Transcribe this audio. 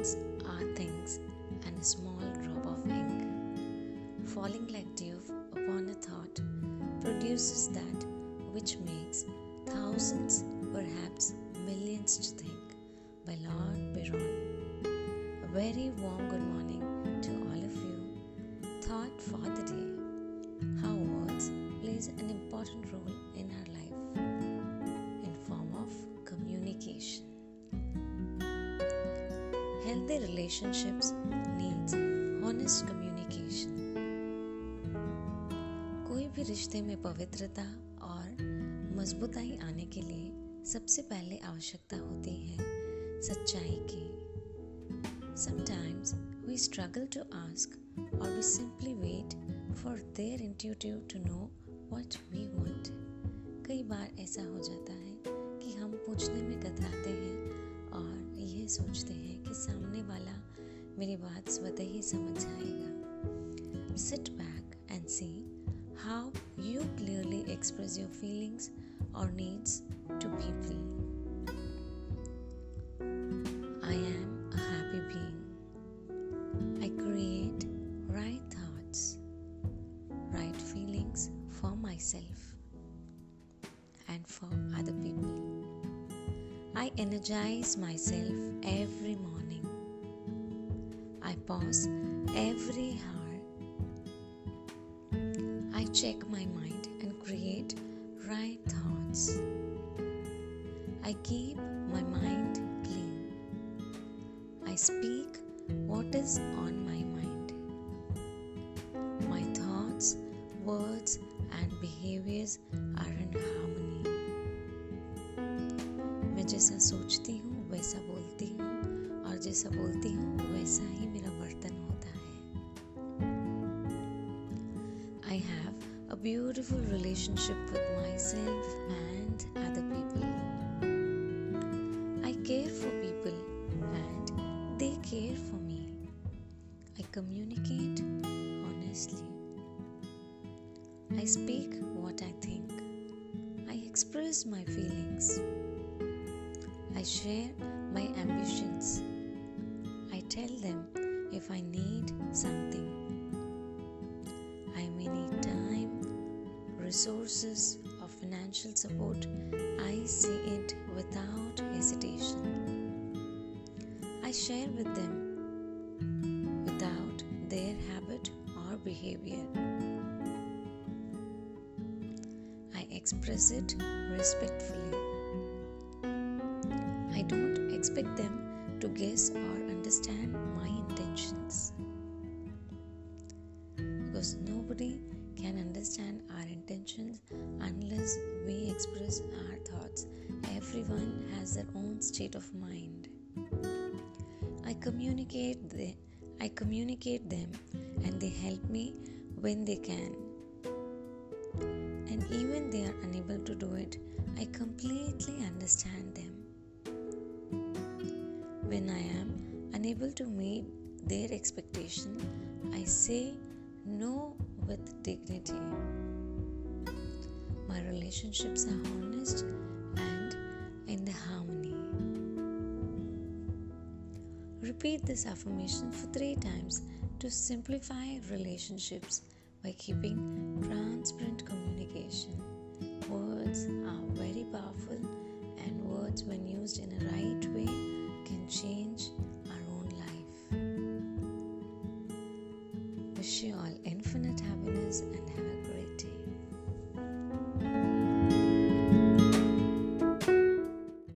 Humans are things and a small drop of ink. Falling like dew upon a thought produces that which makes thousands, perhaps millions to think. By Lord Byron. A very warm good morning to all of you. Thought for the day. How words plays an important role in our Healthy relationships needs honest communication. कोई भी रिश्ते में पवित्रता और मजबूताई आने के लिए सबसे पहले आवश्यकता होती है सच्चाई की Sometimes we struggle to ask or we simply wait for their intuitive to know what we want. कई बार ऐसा हो जाता है कि हम पूछने में कतराते हैं सोचते हैं कि सामने वाला मेरी बात स्वतः ही समझ जाएगा sit back and see how you clearly express your feelings और needs to people I am a myself and for other people I energize myself every morning. I pause every hour. I check my mind and create right thoughts. I keep my mind clean. I speak what is on my mind. My thoughts, words, and behaviors are in harmony. जैसा सोचती हूँ, वैसा बोलती हूँ, और जैसा बोलती हूँ, वैसा ही मेरा वर्तन होता है। I have a beautiful relationship with myself and other people I care for people and they care for me I communicate honestly I speak what I think I express my feelings I share my ambitions. I tell them if I need something. I may need time, resources, or financial support. I say it without hesitation. I share with them without their habit or behavior. I express it respectfully. Expect them to guess or understand my intentions because nobody can understand our intentions unless we express our thoughts. Everyone has their own state of mind. I communicate the, I communicate them and they help me when they can. And even they are unable to do it, I completely understand them. When I am unable to meet their expectation, I say no with dignity. My relationships are honest and in the harmony. Repeat this affirmation for three times to simplify relationships by keeping transparent communication. Words are very powerful, and words, when used in a right change our own life. Wish you all infinite happiness and have a